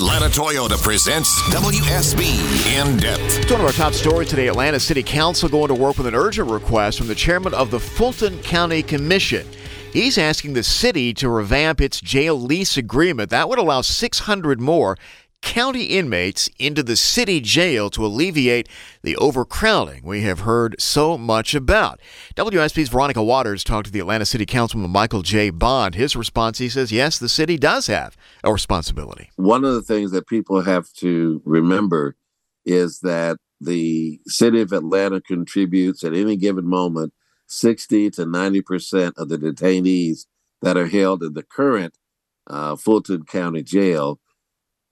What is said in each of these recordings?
Atlanta Toyota presents WSB In Depth. It's one of our top stories today. Atlanta City Council going to work with an urgent request from the chairman of the Fulton County Commission. He's asking the city to revamp its jail lease agreement. That would allow 600 more county inmates into the city jail to alleviate the overcrowding we have heard so much about. WSB's Veronica Waters talked to the Atlanta City Councilman Michael J. Bond. His response, he says, yes, the city does have a responsibility. One of the things that people have to remember is that the city of Atlanta contributes at any given moment 60 to 90% of the detainees that are held in the current uh, Fulton County Jail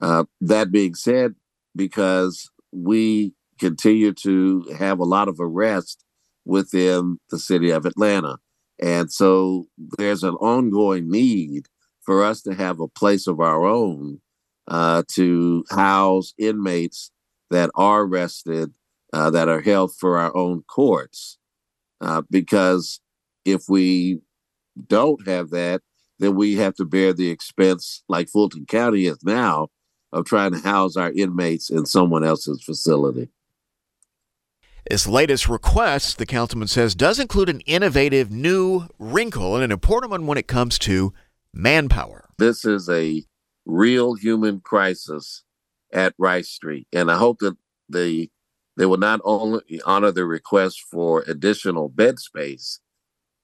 uh, that being said, because we continue to have a lot of arrests within the city of Atlanta. And so there's an ongoing need for us to have a place of our own uh, to house inmates that are arrested, uh, that are held for our own courts. Uh, because if we don't have that, then we have to bear the expense, like Fulton County is now, of trying to house our inmates in someone else's facility. This latest request, the councilman says, does include an innovative new wrinkle and an important one when it comes to manpower. This is a real human crisis at Rice Street, and I hope that the they will not only honor the request for additional bed space,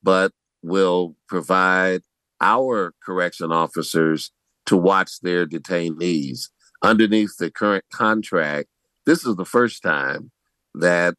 but will provide our correction officers to watch their detainees underneath the current contract, this is the first time that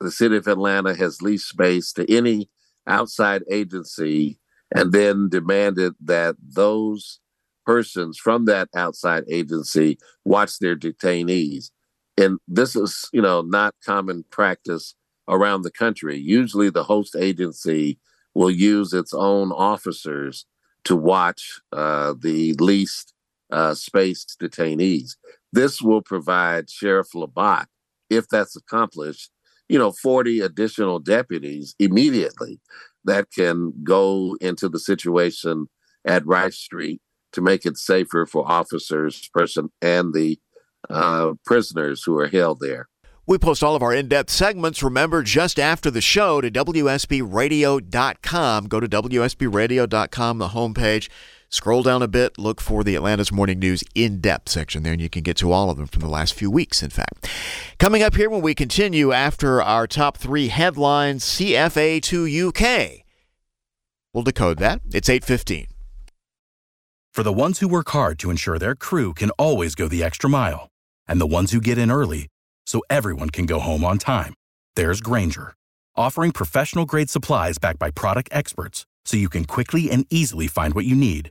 the city of Atlanta has leased space to any outside agency and then demanded that those persons from that outside agency watch their detainees. And this is, you know, not common practice around the country. Usually the host agency will use its own officers to watch uh, the leased uh, space detainees. This will provide Sheriff Labat, if that's accomplished, you know, 40 additional deputies immediately that can go into the situation at Rice Street to make it safer for officers, person, and the uh, prisoners who are held there. We post all of our in depth segments, remember, just after the show to WSBRadio.com. Go to WSBRadio.com, the homepage. Scroll down a bit, look for the Atlanta's Morning News in depth section there, and you can get to all of them from the last few weeks, in fact. Coming up here when we continue after our top three headlines CFA to UK. We'll decode that. It's 815. For the ones who work hard to ensure their crew can always go the extra mile, and the ones who get in early so everyone can go home on time, there's Grainger, offering professional grade supplies backed by product experts so you can quickly and easily find what you need.